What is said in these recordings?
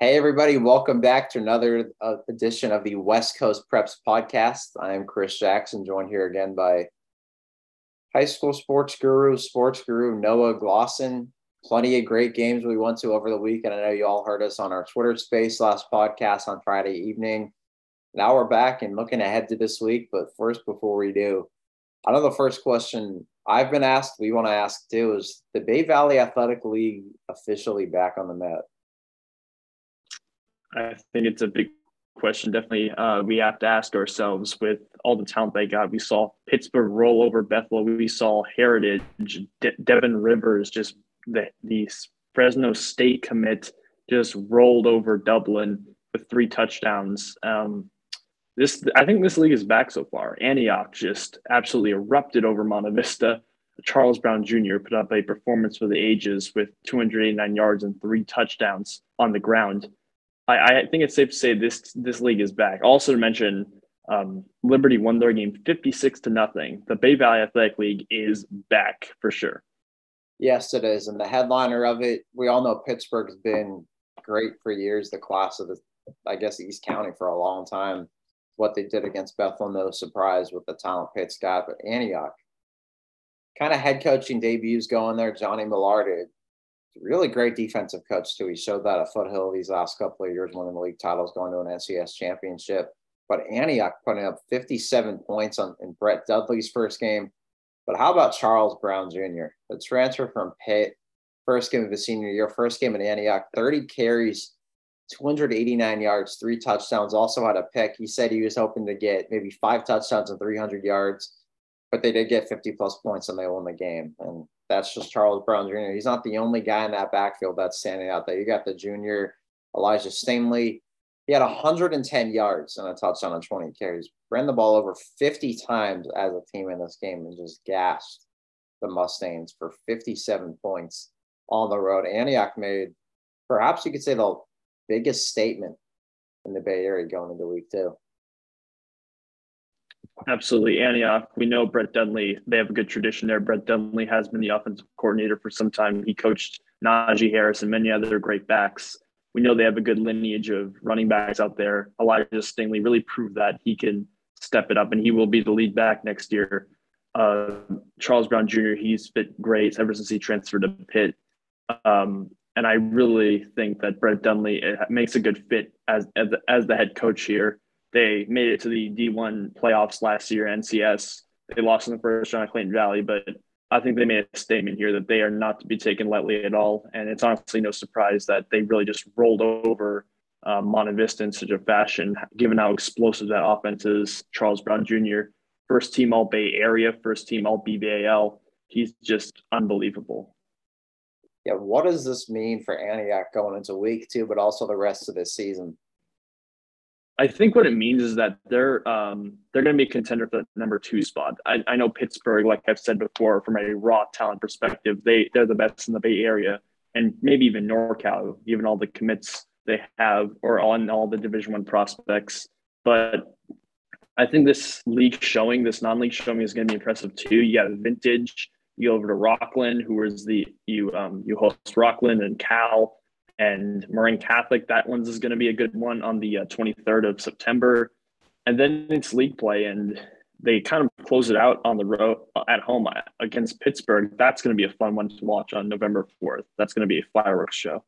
Hey, everybody, welcome back to another uh, edition of the West Coast Preps podcast. I am Chris Jackson, joined here again by high school sports guru, sports guru Noah Glosson. Plenty of great games we went to over the weekend. And I know you all heard us on our Twitter space last podcast on Friday evening. Now we're back and looking ahead to this week. But first, before we do, I know the first question I've been asked, we want to ask too, is the Bay Valley Athletic League officially back on the mat? I think it's a big question. Definitely, uh, we have to ask ourselves with all the talent they got. We saw Pittsburgh roll over Bethel. We saw Heritage, De- Devin Rivers, just the, the Fresno State commit just rolled over Dublin with three touchdowns. Um, this, I think, this league is back so far. Antioch just absolutely erupted over Monte Vista. Charles Brown Jr. put up a performance for the ages with 289 yards and three touchdowns on the ground. I, I think it's safe to say this this league is back. Also to mention, um, Liberty won their game 56 to nothing. The Bay Valley Athletic League is back for sure. Yes, it is. And the headliner of it, we all know Pittsburgh's been great for years, the class of the, I guess, East County for a long time. What they did against Bethel, no surprise with the talent Pitt's got, but Antioch, kind of head coaching debuts going there. Johnny Millard really great defensive coach too. He showed that at Foothill these last couple of years, winning the league titles, going to an NCS championship. But Antioch putting up 57 points on in Brett Dudley's first game. But how about Charles Brown Jr., the transfer from Pitt, first game of his senior year, first game in Antioch, 30 carries, 289 yards, three touchdowns, also had a pick. He said he was hoping to get maybe five touchdowns and 300 yards, but they did get 50 plus points and they won the game. And that's just Charles Brown Jr. He's not the only guy in that backfield that's standing out there. You got the junior Elijah Stamley. He had 110 yards and a touchdown on 20 carries. Ran the ball over 50 times as a team in this game and just gassed the Mustangs for 57 points on the road. Antioch made perhaps you could say the biggest statement in the Bay Area going into week two. Absolutely. Antioch, we know Brett Dudley, they have a good tradition there. Brett Dudley has been the offensive coordinator for some time. He coached Najee Harris and many other great backs. We know they have a good lineage of running backs out there. Elijah Stingley really proved that he can step it up and he will be the lead back next year. Uh, Charles Brown Jr., he's fit great ever since he transferred to Pitt. Um, and I really think that Brett Dudley makes a good fit as, as, as the head coach here. They made it to the D1 playoffs last year, NCS. They lost in the first round of Clayton Valley, but I think they made a statement here that they are not to be taken lightly at all. And it's honestly no surprise that they really just rolled over um, Monte Vista in such a fashion, given how explosive that offense is. Charles Brown Jr., first team All Bay Area, first team All BVAL. He's just unbelievable. Yeah, what does this mean for Antioch going into week two, but also the rest of this season? I think what it means is that they're um, they're going to be a contender for the number two spot. I, I know Pittsburgh, like I've said before, from a raw talent perspective, they they're the best in the Bay Area, and maybe even NorCal, given all the commits they have, or on all the Division One prospects. But I think this league showing, this non-league showing, is going to be impressive too. You got Vintage. You go over to Rockland, who is the you um, you host Rockland and Cal and Marin Catholic. That one's is going to be a good one on the uh, 23rd of September. And then it's league play, and they kind of close it out on the road uh, at home uh, against Pittsburgh. That's going to be a fun one to watch on November 4th. That's going to be a fireworks show.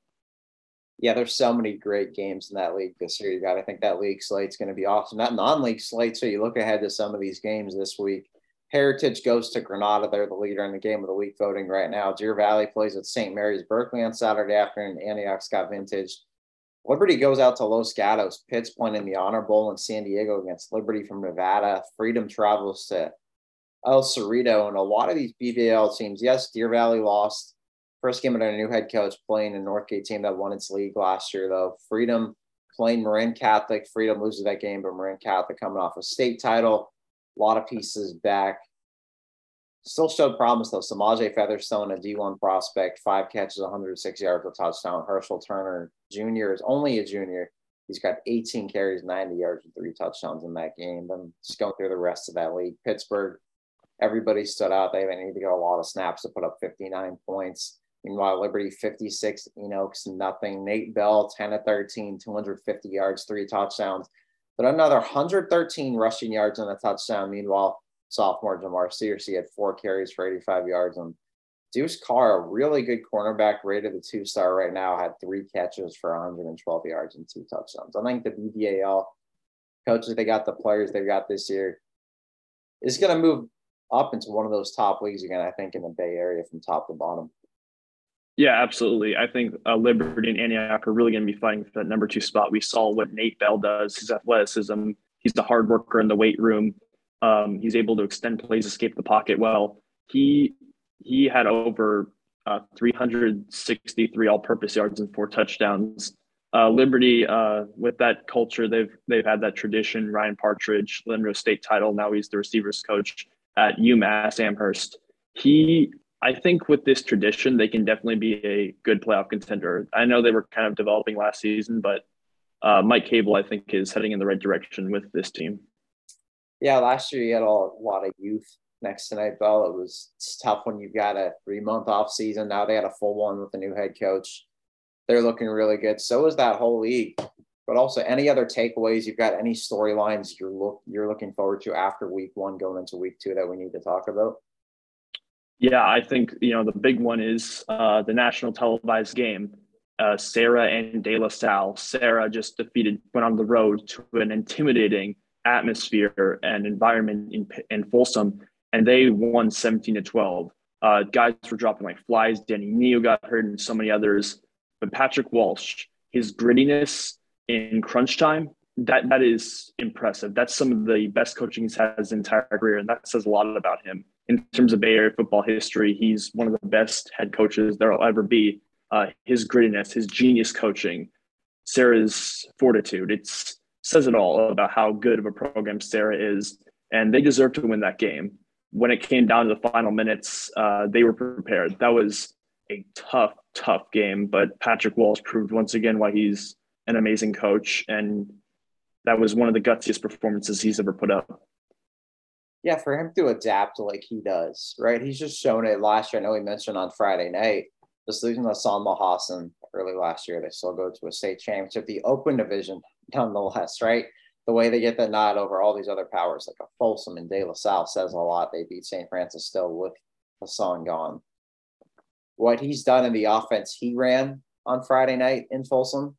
Yeah, there's so many great games in that league this year. You got, I think that league slate's going to be awesome. That non-league slate. So you look ahead to some of these games this week. Heritage goes to Granada. They're the leader in the game of the week voting right now. Deer Valley plays at St. Mary's Berkeley on Saturday afternoon. Antioch's got vintage. Liberty goes out to Los Gatos. Pitt's playing in the Honor Bowl in San Diego against Liberty from Nevada. Freedom travels to El Cerrito. And a lot of these BBL teams, yes, Deer Valley lost. First game under a new head coach playing a Northgate team that won its league last year, though. Freedom playing Marin Catholic. Freedom loses that game, but Marin Catholic coming off a state title. A lot of pieces back. Still showed promise though. Samaje Featherstone, a D1 prospect, five catches, 106 yards, a touchdown. Herschel Turner Jr. is only a junior. He's got 18 carries, 90 yards, and three touchdowns in that game. Then just going through the rest of that league. Pittsburgh, everybody stood out. They didn't need to get a lot of snaps to put up 59 points. Meanwhile, Liberty 56, Enochs, nothing. Nate Bell, 10 of 13, 250 yards, three touchdowns. But another 113 rushing yards and a touchdown. Meanwhile, sophomore Jamar Searcy had four carries for 85 yards. And Deuce Carr, a really good cornerback, rated the two star right now, had three catches for 112 yards and two touchdowns. I think the BVAL coaches they got, the players they've got this year, is going to move up into one of those top leagues again, I think, in the Bay Area from top to bottom. Yeah, absolutely. I think uh, Liberty and Antioch are really going to be fighting for that number two spot. We saw what Nate Bell does, his athleticism. He's the hard worker in the weight room. Um, he's able to extend plays, escape the pocket well. He he had over uh, 363 all-purpose yards and four touchdowns. Uh, Liberty, uh, with that culture, they've they've had that tradition. Ryan Partridge, Monroe State title. Now he's the receivers coach at UMass Amherst. He, I think, with this tradition, they can definitely be a good playoff contender. I know they were kind of developing last season, but uh, Mike Cable, I think, is heading in the right direction with this team. Yeah, last year you had a lot of youth next to Nate Bell. It was tough when you've got a three month off season. Now they had a full one with the new head coach. They're looking really good. So is that whole league. But also, any other takeaways? You've got any storylines you're look you're looking forward to after week one, going into week two that we need to talk about? Yeah, I think you know the big one is uh, the national televised game. Uh, Serra and De La Salle. Serra just defeated, went on the road to an intimidating atmosphere and environment in, in Folsom, and they won 17 to 12. Uh, guys were dropping like flies. Danny Neo got hurt, and so many others. But Patrick Walsh, his grittiness in crunch time, that that is impressive. That's some of the best coaching he's had his entire career, and that says a lot about him. In terms of Bay Area football history, he's one of the best head coaches there'll ever be. Uh, his grittiness, his genius coaching, Serra's fortitude. It says it all about how good of a program Serra is, and they deserve to win that game. When it came down to the final minutes, uh, they were prepared. That was a tough, tough game, but Patrick Walsh proved once again why he's an amazing coach, and that was one of the gutsiest performances he's ever put up. Yeah, for him to adapt like he does, right? He's just shown it last year. I know he mentioned on Friday night, just losing to Salma Hassan early last year. They still go to a state championship, the open division, nonetheless, right? The way they get the nod over all these other powers, like a Folsom and De La Salle, says a lot. They beat St. Francis still with Hassan gone. What he's done in the offense he ran on Friday night in Folsom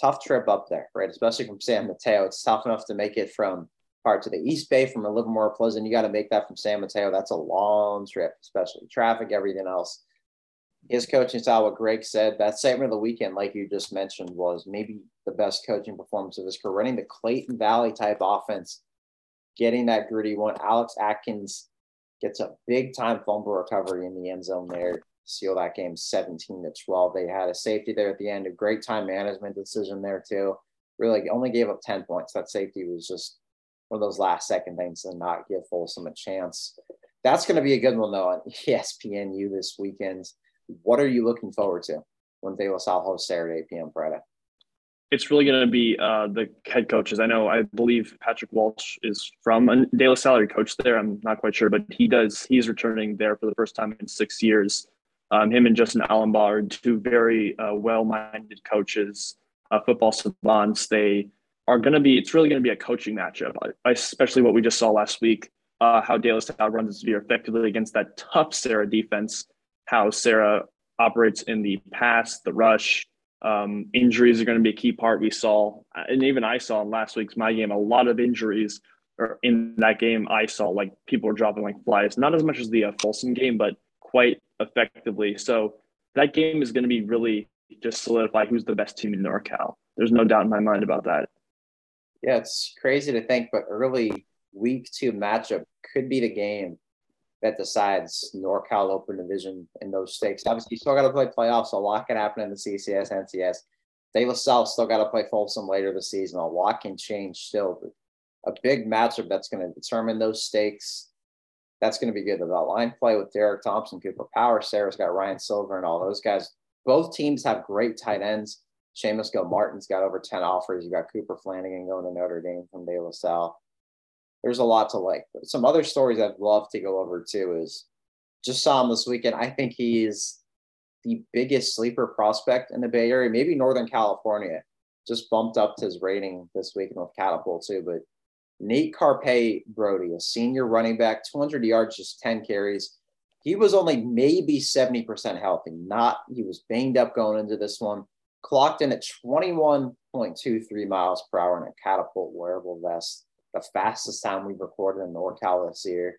tough trip up there, right? Especially from San Mateo. It's tough enough to make it from part to the East Bay from a Livermore Pleasant. You got to make that from San Mateo. That's a long trip, especially traffic, everything else. His coaching style, what Greg said, that statement of the weekend, like you just mentioned, was maybe the best coaching performance of his career. Running the Clayton Valley type offense, getting that gritty one. Alex Atkins gets a big time fumble recovery in the end zone there seal that game 17 to 12. They had a safety there at the end, a great time management decision there too. Really only gave up 10 points. That safety was just one of those last second things to not give Folsom a chance. That's going to be a good one though on ESPNU this weekend. What are you looking forward to when De La Salle hosts Saturday p.m. Friday? It's really going to be uh, the head coaches. I know, I believe Patrick Walsh is from De La Salle. coach there. I'm not quite sure, but he does. He's returning there for the first time in six years. Um, him and Justin Alumbaugh are two very uh, well-minded coaches, uh, football savants. They are going to be. It's really going to be a coaching matchup, especially what we just saw last week. Uh, how De La runs very effectively against that tough Serra defense. How Serra operates in the pass, the rush. Um, injuries are going to be a key part. We saw, and even I saw in last week's my game, a lot of injuries. Or in that game, I saw like people were dropping like flies. Not as much as the uh, Folsom game, but quite effectively. So that game is going to be really just solidify who's the best team in NorCal. There's no doubt in my mind about that. Yeah, it's crazy to think, but early week two matchup could be the game that decides NorCal Open Division in those stakes. Obviously, you still got to play playoffs. So a lot can happen in the CCS, NCS. De La Salle still got to play Folsom later this season. A lot can change still. A big matchup that's going to determine those stakes that's going to be good. The line play with Derek Thompson, Cooper Power, Serra's got Ryan Silver, and all those guys. Both teams have great tight ends. Seamus Gilmartin's got over 10 offers. You got Cooper Flanagan going to Notre Dame from De La Salle. There's a lot to like. Some other stories I'd love to go over too is just saw him this weekend. I think he's the biggest sleeper prospect in the Bay Area, maybe Northern California. Just bumped up his rating this week with Catapult too. But Nate Carpe Brody, a senior running back, 200 yards, just 10 carries. He was only maybe 70% healthy. Not he was banged up going into this one. Clocked in at 21.23 miles per hour in a catapult wearable vest, the fastest time we've recorded in NorCal this year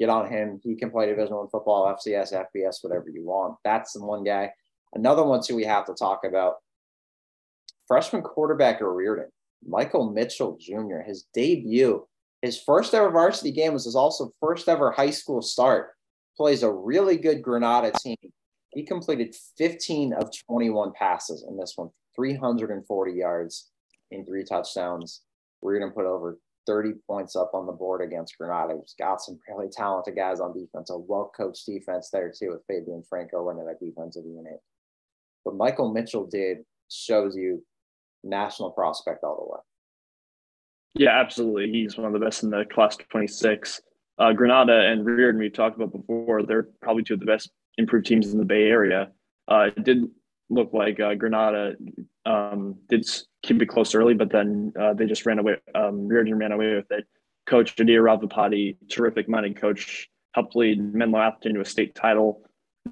get on him. He can play Division One football, FCS, FBS, whatever you want. That's the one guy. Another one too we have to talk about. Freshman quarterback Riordan, Michael Mitchell Jr. His debut, his first ever varsity game was his also first ever high school start. Plays a really good Granada team. He completed 15 of 21 passes in this one, 340 yards in three touchdowns. We're going to put over 30 points up on the board against Granada. He's got some really talented guys on defense, a well coached defense there too, with Fabian Franco running that defensive unit. What Michael Mitchell did shows you national prospect all the way. Yeah, absolutely. He's one of the best in the class 26. Uh, Granada and Riordan, we talked about before, they're probably two of the best improved teams in the Bay Area. Uh, it did look like uh, Granada um, did keep it close early, but then uh, they just ran away. Um, Riordan ran away with it. Coach Adhir Ravipati, terrific minded coach, helped lead Menlo Atherton to a state title.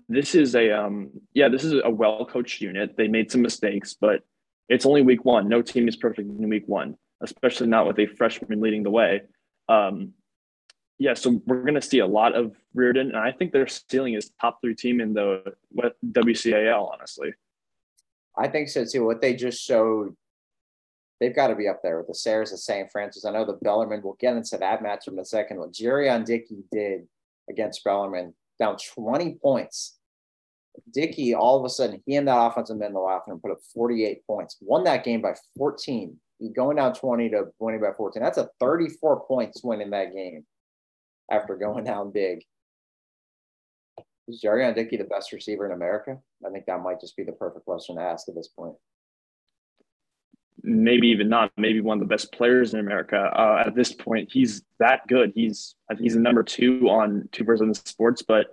This is a um, yeah, this is a well coached unit. They made some mistakes, but it's only week one. No team is perfect in week one, especially not with a freshman leading the way. Um, yeah, so we're going to see a lot of Riordan, and I think their ceiling is top three team in the WCAL. Honestly, I think so too. What they just showed, they've got to be up there with the Serras of St. Francis. I know the Bellarmine, we'll get into that matchup in a second. What Jerion Dickey did against Bellarmine, down 20 points. Dickey, all of a sudden, he and that offensive the left and put up 48 points, won that game by 14. He going down 20 to winning by 14. That's a 34 points win in that game after going down big. Is Jerion Dickey the best receiver in America? I think that might just be the perfect question to ask at this point. Maybe even not. Maybe one of the best players in America. Uh, at this point, he's that good. He's he's a number two on two in the sports. But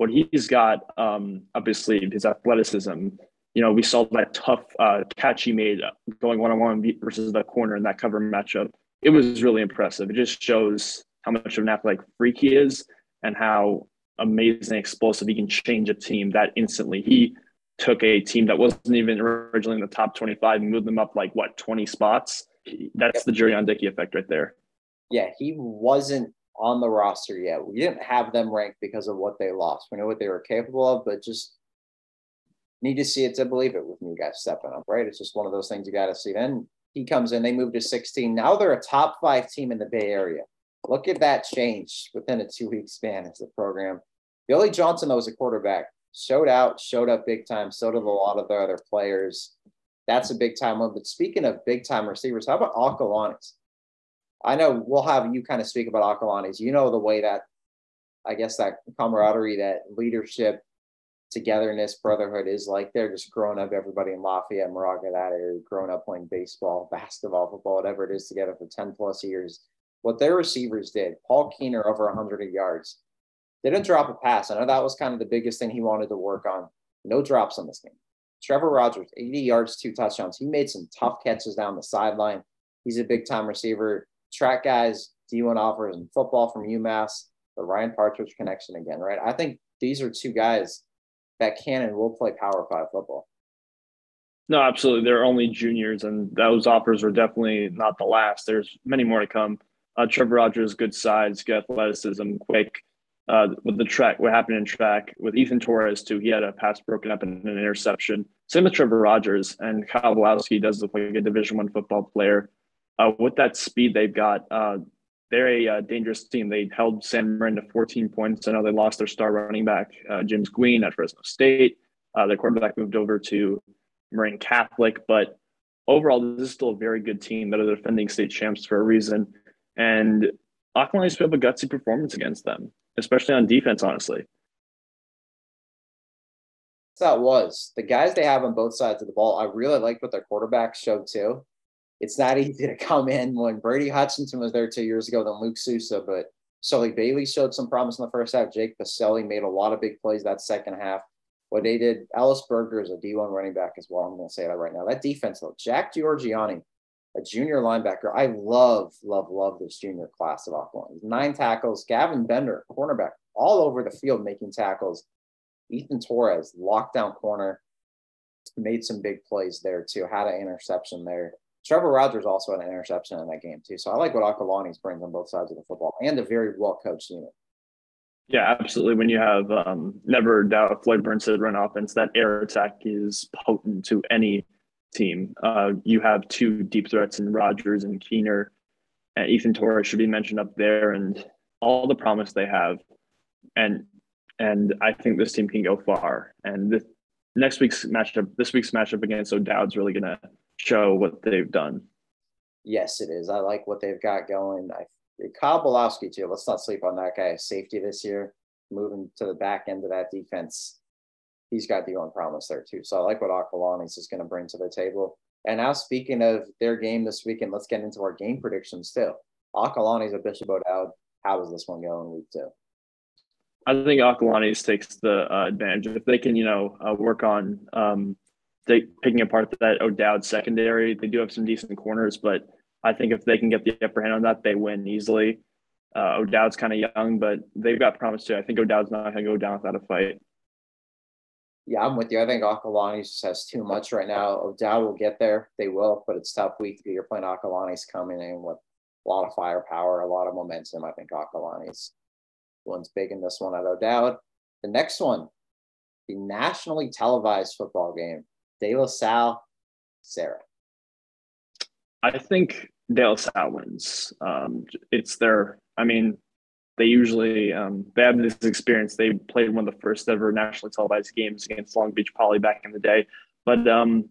what he's got, um, obviously, his athleticism. You know, we saw that tough uh, catch he made going one on one versus the corner in that cover matchup. It was really impressive. It just shows how much of an athletic freak he is and how amazing explosive. He can change a team that instantly. He took a team that wasn't even originally in the top 25 and moved them up like what 20 spots. That's the Jerion Dickey effect right there. Yeah, he wasn't on the roster yet. We didn't have them ranked because of what they lost. We know what they were capable of, but just need to see it to believe it with new guys stepping up, right? It's just one of those things you got to see. Then he comes in, they move to 16. Now they're a top five team in the Bay Area. Look at that change within a two week span as the program Billy Johnson, though, was a quarterback, showed out, showed up big time. So did a lot of the other players. That's a big time one. But speaking of big time receivers, how about Acalanes? I know we'll have you kind of speak about Acalanes. You know the way that, I guess, that camaraderie, that leadership, togetherness, brotherhood is like. They're just growing up, everybody in Lafayette, Moraga, that area, growing up playing baseball, basketball, football, whatever it is, together for 10 plus years. What their receivers did, Paul Keener over 100 yards. Didn't drop a pass. I know that was kind of the biggest thing he wanted to work on. No drops on this game. Trevor Rogers, 80 yards, two touchdowns. He made some tough catches down the sideline. He's a big time receiver. Track guys, D1 offers in football from UMass. The Ryan Partridge connection again, right? I think these are two guys that can and will play Power Five football. No, absolutely. They're only juniors, and those offers are definitely not the last. There's many more to come. Uh, Trevor Rogers, good size, good athleticism, quick uh, with the track, what happened in track with Ethan Torres too. He had a pass broken up and an interception. Same with Trevor Rogers and Kyle Walowski does look like a Division One football player. Uh, with that speed they've got, uh, they're a uh, dangerous team. They held San Marin to 14 points. I know they lost their star running back uh, James Green at Fresno State. Uh, their quarterback moved over to Moraine Catholic, but overall, this is still a very good team that are the defending state champs for a reason. And Auckland put up a gutsy performance against them especially on defense, honestly. That was the guys they have on both sides of the ball. I really like what their quarterback showed too. It's not easy to come in when Brady Hutchinson was there two years ago than Luke Sousa, but Sully Bailey showed some promise in the first half. Jake Pacelli made a lot of big plays that second half. what they did, Ellis Berger is a D1 running back as well. I'm going to say that right now. That defense, though, Jack Giorgiani, a junior linebacker. I love, love, love this junior class of Acalanes. Nine tackles. Gavin Bender, cornerback, all over the field making tackles. Ethan Torres, lockdown corner, made some big plays there too. Had an interception there. Trevor Rogers also had an interception in that game too. So I like what Acalanes brings on both sides of the football and a very well coached unit. Yeah, absolutely. When you have um, never doubt Floyd Burnside run offense, that air attack is potent to any team. Uh, you have two deep threats in Rogers and Keener, and Ethan Torres should be mentioned up there, and all the promise they have, and and I think this team can go far. And this, next week's matchup, this week's matchup against O'Dowd's really going to show what they've done. Yes, it is. I like what they've got going. I Kyle Belowski too. Let's not sleep on that guy. Safety this year, moving to the back end of that defense. He's got the own promise there too. So I like what Acalanes is going to bring to the table. And now speaking of their game this weekend, let's get into our game predictions too. Acalanes a Bishop O'Dowd. How does this one go in week two? I think Acalanes takes the uh, advantage if they can, you know, uh, work on um, they, picking apart that O'Dowd secondary. They do have some decent corners, but I think if they can get the upper hand on that, they win easily. Uh, O'Dowd's kind of young, but they've got promise too. I think O'Dowd's not going to go down without a fight. Yeah, I'm with you. I think Acalanes just has too much right now. O'Dowd will get there. They will, but it's tough week. You're playing Acalanes coming in with a lot of firepower, a lot of momentum. I think Acalanes one's big in this one at O'Dowd. The next one, the nationally televised football game, De La Salle, Serra. I think De La Salle wins. Um, it's their, I mean, they usually um, they have this experience. They played one of the first ever nationally televised games against Long Beach Poly back in the day. But um,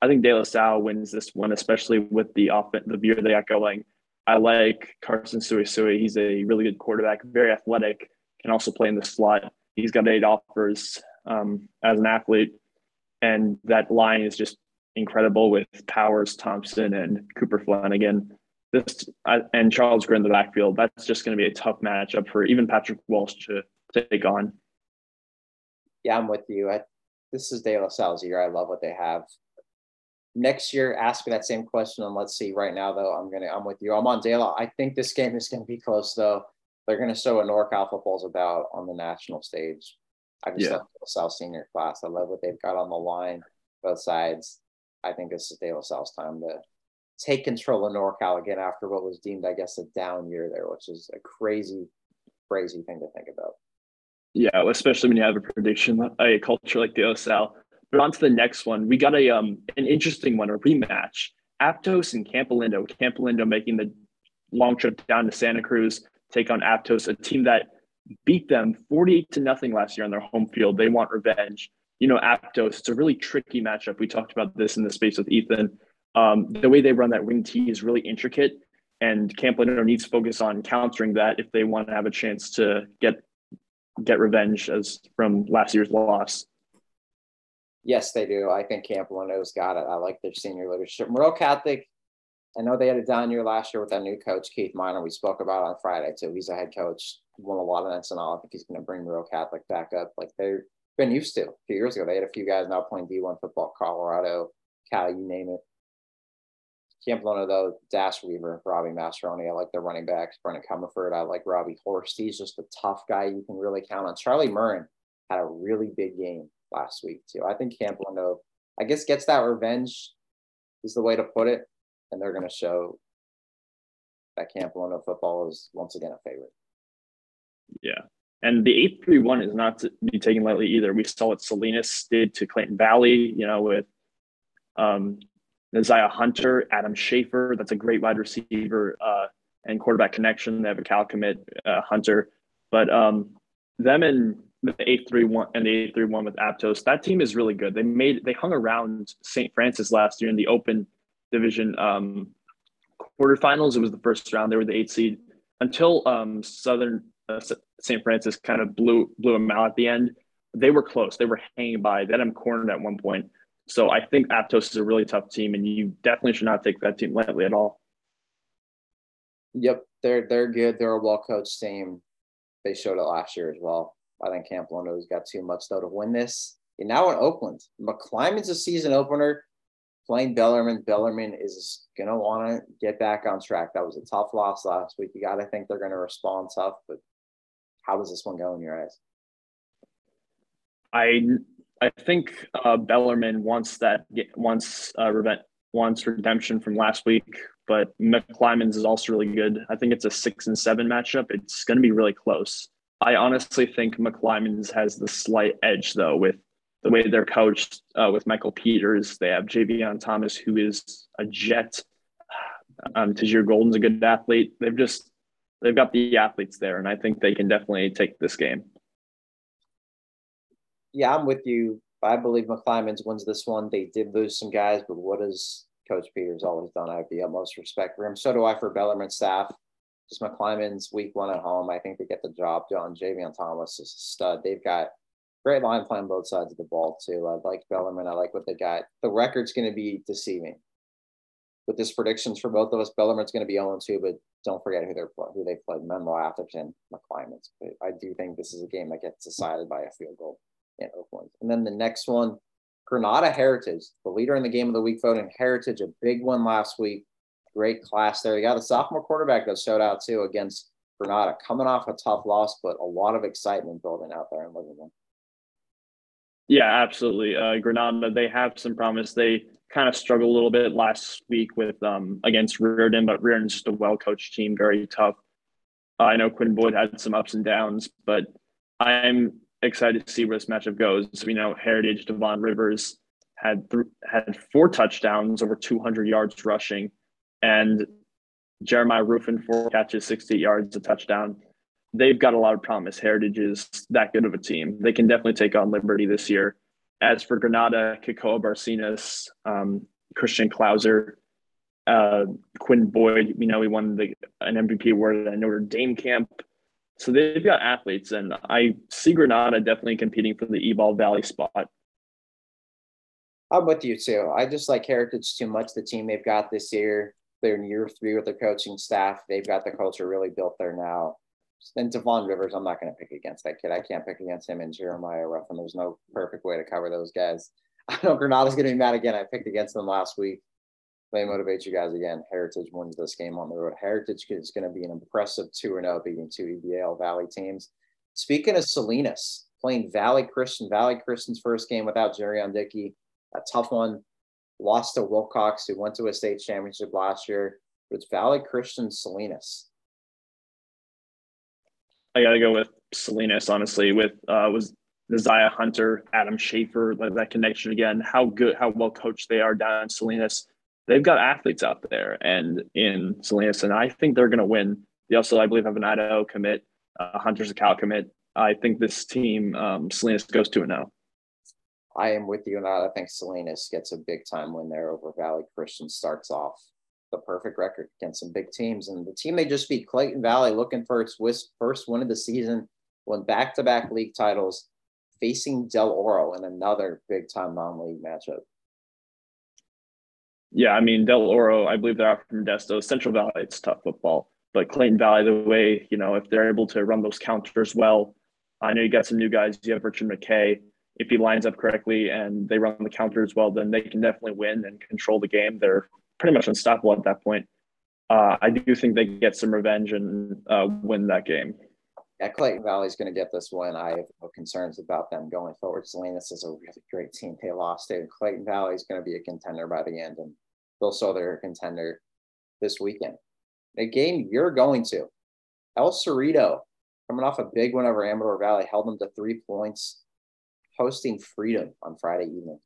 I think De La Salle wins this one, especially with the offense, the view they got going. I like Carson Suisui. He's a really good quarterback, very athletic, can also play in the slot. He's got eight offers um, as an athlete, and that line is just incredible with Powers, Thompson, and Cooper Flanagan. This and Charles Grimm in the backfield. That's just going to be a tough matchup for even Patrick Walsh to take on. Yeah, I'm with you. I, this is De La Salle's year. I love what they have. Next year, ask me that same question, and let's see. Right now, though, I'm gonna I'm with you. I'm on De La. I think this game is going to be close, though. They're going to show what NorCal football's about on the national stage. I just yeah. love the South senior class. I love what they've got on the line, both sides. I think this is De La Salle's time to take control of NorCal again after what was deemed, I guess, a down year there, which is a crazy, crazy thing to think about. Yeah, especially when you have a prediction, a culture like La Salle. But on to the next one. We got a um an interesting one, a rematch. Aptos and Campolindo. Campolindo making the long trip down to Santa Cruz, take on Aptos, a team that beat them 48 to nothing last year on their home field. They want revenge you know, Aptos, it's a really tricky matchup. We talked about this in the space with Ethan. Um, the way they run that wing T is really intricate, and Campolindo needs to focus on countering that if they want to have a chance to get get revenge as from last year's loss. Yes, they do. I think Campolindo's got it. I like their senior leadership. Moreau Catholic, I know they had a down year last year with that new coach, Keith Miner. We spoke about on Friday too. He's a head coach, won a lot of NSNL. I think he's going to bring Real Catholic back up. Like they've been used to a few years ago. They had a few guys now playing D1 football, Colorado, Cal, you name it. Campolindo, though, Dash Weaver, Robbie Mastroeni. I like the running backs. Brendan Comerford. I like Robbie Horst. He's just a tough guy you can really count on. Charlie Murrin had a really big game last week, too. I think Campolindo, I guess, gets that revenge, is the way to put it. And they're going to show that Campolindo football is once again a favorite. Yeah. And the 831 is not to be taken lightly either. We saw what Salinas did to Clayton Valley, you know, with um, Isaiah Hunter, Adam Schaefer. That's a great wide receiver uh, and quarterback connection. They have a Cal commit, uh, Hunter. But um, them and the 831 and the 831 with Aptos, that team is really good. They made, they hung around St. Francis last year in the open division um, quarterfinals. It was the first round. They were the eight seed until um, Southern St. Francis kind of blew blew them out at the end. They were close. They were hanging by. Had them cornered at one point. So I think Aptos is a really tough team, and you definitely should not take that team lightly at all. Yep, they're they're good. They're a well coached team. They showed it last year as well. I think Campolindo's got too much though to win this. And now in Oakland, McClymonds a season opener playing Bellarmine. Bellarmine is going to want to get back on track. That was a tough loss last week. You got to think they're going to respond tough, but how does this one go in your eyes? I I think uh, Bellarmine wants that wants uh, revent wants redemption from last week, but McClymonds is also really good. I think it's a six and seven matchup. It's going to be really close. I honestly think McClymonds has the slight edge though with the way they're coached uh, with Michael Peters. They have Javion Thomas, who is a jet. Um, Tajir Golden's a good athlete. They've just they've got the athletes there, and I think they can definitely take this game. Yeah, I'm with you. I believe McClymonds wins this one. They did lose some guys, but what has Coach Peters always done? I have the utmost respect for him. So do I for Bellarmine staff. Just McClymonds week one at home. I think they get the job done. Javion Thomas is a stud. They've got great line playing both sides of the ball too. I like Bellarmine. I like what they got. The record's going to be deceiving. With this predictions for both of us, Bellarmine's going to be 0 2, but don't forget who they're who they played: Menlo Atherton, McClymonds. But I do think this is a game that gets decided by a field goal in Oakland. And then the next one, Granada Heritage, the leader in the game of the week voting. Heritage, a big one last week. Great class there. You got a sophomore quarterback that showed out too against Granada, coming off a tough loss, but a lot of excitement building out there in Livermore. Yeah, absolutely. Uh, Granada, they have some promise. They kind of struggled a little bit last week with um, against Riordan, but Riordan's just a well coached team, very tough. I know Quinn Boyd had some ups and downs, but I'm excited to see where this matchup goes. We know Heritage Devon Rivers had th- had four touchdowns, over 200 yards rushing, and Jeremiah Ruffin four catches, 68 yards, a touchdown. They've got a lot of promise. Heritage is that good of a team. They can definitely take on Liberty this year. As for Granada, Kikoa Barcinas, um, Christian Klauser, uh, Quinn Boyd, you know, he won the an MVP award at Notre Dame camp. So they've got athletes, and I see Granada definitely competing for the EBAL Valley spot. I'm with you too. I just like Heritage too much. The team they've got this year, they're in year three with their coaching staff. They've got the culture really built there now. Then Devon Rivers, I'm not going to pick against that kid. I can't pick against him and Jeremiah Ruffin. There's no perfect way to cover those guys. I know Granada's going to be mad again. I picked against them last week. They motivate you guys again. Heritage wins this game on the road. Heritage is going to be an impressive 2 0 beating two EBL Valley teams. Speaking of Salinas, playing Valley Christian, Valley Christian's first game without Jerion Dickey, a tough one. Lost to Wilcox, who went to a state championship last year. It's Valley Christian Salinas. I got to go with Salinas, honestly, with uh, was Zaya Hunter, Adam Schaefer, like that connection again. How good, how well coached they are down in Salinas they've got athletes out there and in Salinas, and I think they're going to win. They also, I believe, have an Idaho commit, uh, Hunter's a Cal commit. I think this team, um, Salinas, goes to a now. I am with you on that. I think Salinas gets a big time win there over Valley Christian. Starts off the perfect record against some big teams, and the team they just beat Clayton Valley, looking for its first win of the season, won back-to-back league titles, facing Del Oro in another big-time non-league matchup. Yeah, I mean Del Oro, I believe they're out from Modesto. Central Valley, it's tough football, but Clayton Valley, the way you know, if they're able to run those counters well, I know you got some new guys. You have Richard McKay. If he lines up correctly and they run the counters well, then they can definitely win and control the game. They're pretty much unstoppable at that point. Uh, I do think they get some revenge and uh, win that game. Yeah, Clayton Valley's going to get this one. I have no concerns about them going forward. Salinas is a really great team. They lost it. Clayton Valley is going to be a contender by the end, and they'll show they're a contender this weekend. The game you're going to, El Cerrito, coming off a big win over Amador Valley, held them to three points, hosting Freedom on Friday evening.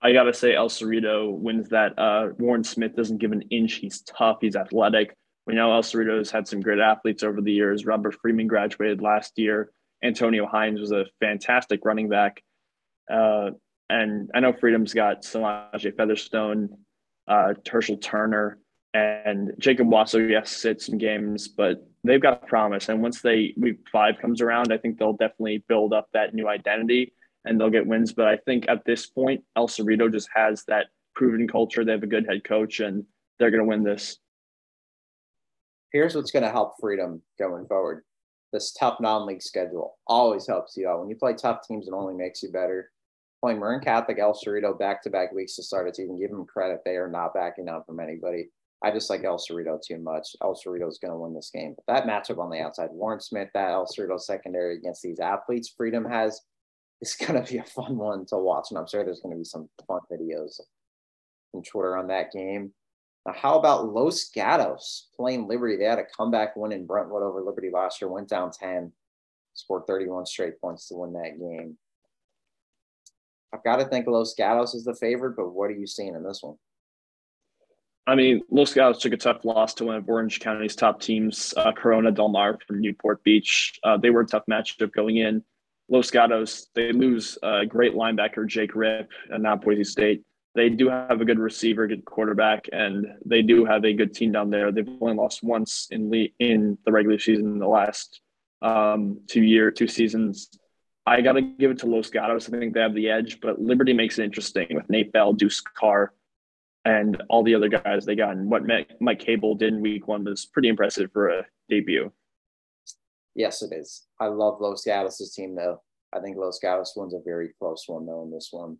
I gotta say, El Cerrito wins that. Uh, Warren Smith doesn't give an inch. He's tough. He's athletic. We know El Cerrito's had some great athletes over the years. Robert Freeman graduated last year. Antonio Hines was a fantastic running back. Uh, and I know Freedom's got Samaje Featherstone, uh, Turner, and Jacob Wasso, yes, sit some games, but they've got promise. And once they week five comes around, I think they'll definitely build up that new identity and they'll get wins. But I think at this point, El Cerrito just has that proven culture. They have a good head coach and they're going to win this here's what's going to help freedom going forward. this tough non-league schedule always helps you out. When you play tough teams, it only makes you better. Playing Marin Catholic, El Cerrito back-to-back weeks to start its even give them credit. They are not backing down from anybody. I just like El Cerrito too much. El Cerrito is going to win this game. But that matchup on the outside, Warren Smith, that El Cerrito secondary against these athletes, Freedom has, going to be a fun one to watch. And I'm sure there's going to be some fun videos from Twitter on that game. Now, how about Los Gatos playing Liberty? They had a comeback win in Brentwood over Liberty last year, went down 10, scored 31 straight points to win that game. I've got to think Los Gatos is the favorite, but what are you seeing in this one? I mean, Los Gatos took a tough loss to one of Orange County's top teams, uh, Corona Del Mar from Newport Beach. Uh, they were a tough matchup going in. Los Gatos, they lose a great linebacker, Jake Rip, and now Boise State. They do have a good receiver, good quarterback, and they do have a good team down there. They've only lost once in le- in the regular season in the last um, two year, two seasons. I got to give it to Los Gatos. I think they have the edge, but Liberty makes it interesting with Nate Bell, Deuce Carr, and all the other guys they got. And what Mike Cable did in week one was pretty impressive for a debut. Yes, it is. I love Los Gatos' team, though. I think Los Gatos wins a very close one, though, in this one.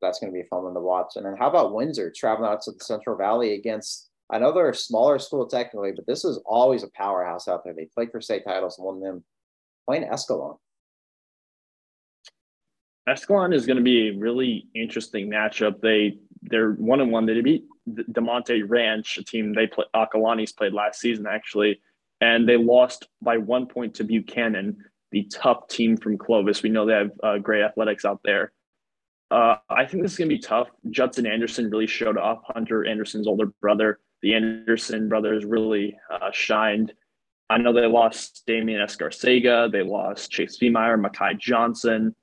That's going to be a fun one to watch. And then how about Windsor traveling out to the Central Valley against, I know they're a smaller school technically, but this is always a powerhouse out there. They played for state titles and won them playing Escalon. Escalon is going to be a really interesting matchup. They they're one and one. They beat Demonte Ranch, a team they play Acalanes played last season actually, and they lost by one point to Buchanan, the tough team from Clovis. We know they have uh, great athletics out there. Uh, I think this is going to be tough. Judson Anderson really showed up. Hunter Anderson's older brother, the Anderson brothers, really uh, shined. I know they lost Damian Escarcega. They lost Chase Feemeyer, Makai Johnson.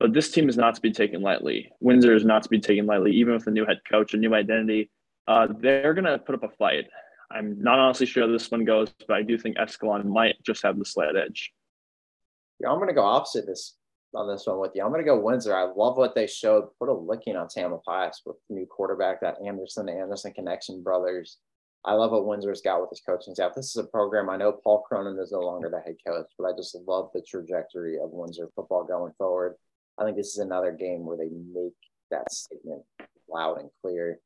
But this team is not to be taken lightly. Windsor is not to be taken lightly, even with a new head coach, a new identity. Uh, they're going to put up a fight. I'm not honestly sure this one goes, but I do think Escalon might just have the slight edge. Yeah, I'm going to go opposite this on this one with you. I'm going to go Windsor. I love what they showed. Put a licking on Tamalpais with new quarterback, that Anderson Anderson connection brothers. I love what Windsor's got with his coaching staff. This is a program I know Paul Cronin is no longer the head coach, but I just love the trajectory of Windsor football going forward. I think this is another game where they make that statement loud and clear.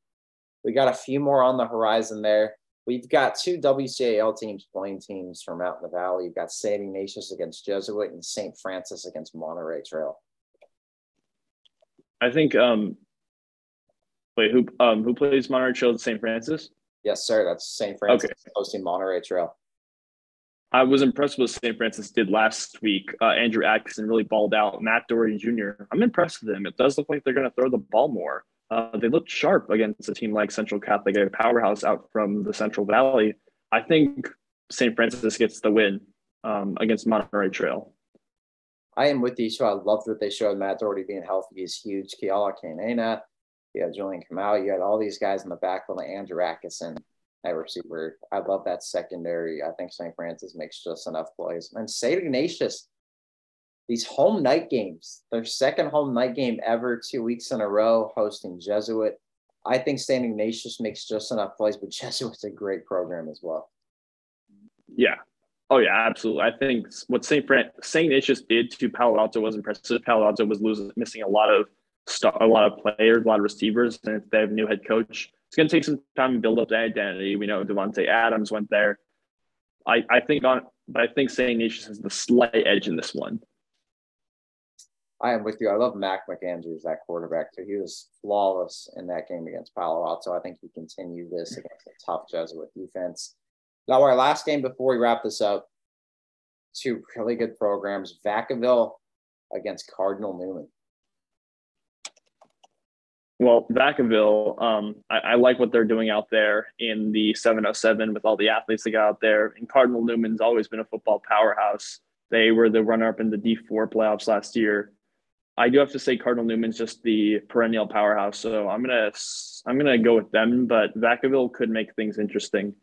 We got a few more on the horizon there. We've got two WCAL teams playing teams from out in the valley. You've got St. Ignatius against Jesuit and St. Francis against Monterey Trail. I think um wait, who um who plays Monterey Trail St. Francis? Yes, sir. That's St. Francis okay. hosting Monterey Trail. I was impressed with St. Francis did last week. Uh, Andrew Atkinson really balled out. Matt Doherty Jr. I'm impressed with them. It does look like they're going to throw the ball more. Uh, they looked sharp against a team like Central Catholic, a powerhouse out from the Central Valley. I think St. Francis gets the win um, against Monterey Trail. I am with you. So I loved what they showed. Matt Doherty being healthy is huge. Kiala Kanena, you had Julian Kamal, you had all these guys in the backfield, Andrew Atkinson at receiver. I love that secondary. I think St. Francis makes just enough plays. And St. Ignatius, these home night games, their second home night game ever, two weeks in a row, hosting Jesuit. I think St. Ignatius makes just enough plays, but Jesuit's a great program as well. Yeah. Oh yeah, absolutely. I think what St. Fran- St. Ignatius did to Palo Alto was impressive. Palo Alto was losing, missing a lot of star, a lot of players, a lot of receivers, and they have a new head coach it's going to take some time to build up the identity. We know Davante Adams went there. I, I think on, but I think St. Ignatius has the slight edge in this one. I am with you. I love Mac McAndrews, that quarterback So He was flawless in that game against Palo Alto. I think he continued this against a tough Jesuit defense. Now, our last game before we wrap this up, two really good programs. Vacaville against Cardinal Newman. Well, Vacaville, um, I, I, like what they're doing out there in the 707 with all the athletes they got out there. And Cardinal Newman's always been a football powerhouse. They were the runner up in the D4 playoffs last year. I do have to say Cardinal Newman's just the perennial powerhouse. So I'm gonna I'm gonna go with them, but Vacaville could make things interesting.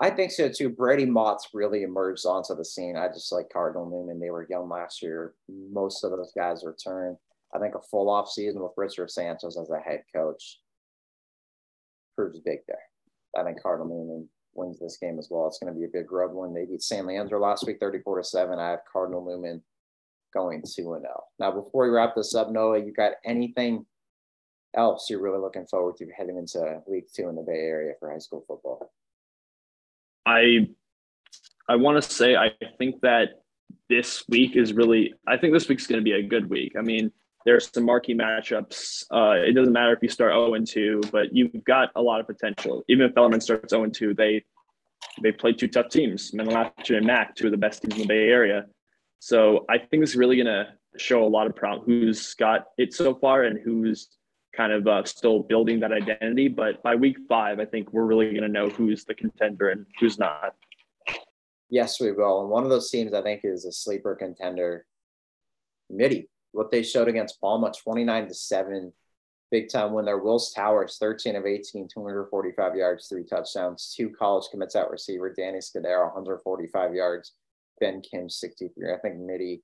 I think so too. Brady Mott's really emerged onto the scene. I just like Cardinal Newman. They were young last year. Most of those guys returned. I think a full off season with Richard Sanchez as a head coach proves big there. I think Cardinal Newman wins this game as well. It's going to be a big road one. They beat San Leandro last week, 34 to 7. I have Cardinal Newman going 2 0. Now, before we wrap this up, Noah, you got anything else you're really looking forward to heading into week two in the Bay Area for high school football? I I want to say I think that this week is really I think this week's going to be a good week. I mean, there's some marquee matchups. Uh, it doesn't matter if you start 0 and 2, but you've got a lot of potential. Even if Bellarmine starts 0 and 2, they they play two tough teams, Manalachi and Mac, two of the best teams in the Bay Area. So I think it's really going to show a lot of proud who's got it so far and who's kind of uh, still building that identity. But by week five, I think we're really going to know who's the contender and who's not. Yes, we will. And one of those teams I think is a sleeper contender, Mitty. What they showed against Palma, 29 to 7, big time win there. Wills Towers, 13 of 18, 245 yards, three touchdowns, two college commits at receiver. Danny Scudero, 145 yards. Ben Kim, 63. I think Mitty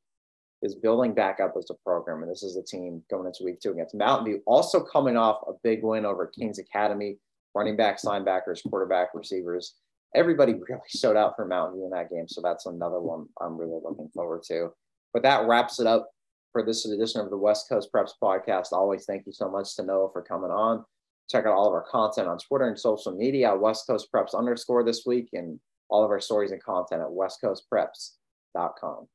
is building back up as a program. And this is a team going into week two against Mountain View, also coming off a big win over Kings Academy, running backs, linebackers, quarterback, receivers. Everybody really showed out for Mountain View in that game. So that's another one I'm really looking forward to. But that wraps it up for this edition of the West Coast Preps podcast. Always thank you so much to Noah for coming on. Check out all of our content on Twitter and social media, West Coast Preps underscore this week, and all of our stories and content at westcoastpreps.com.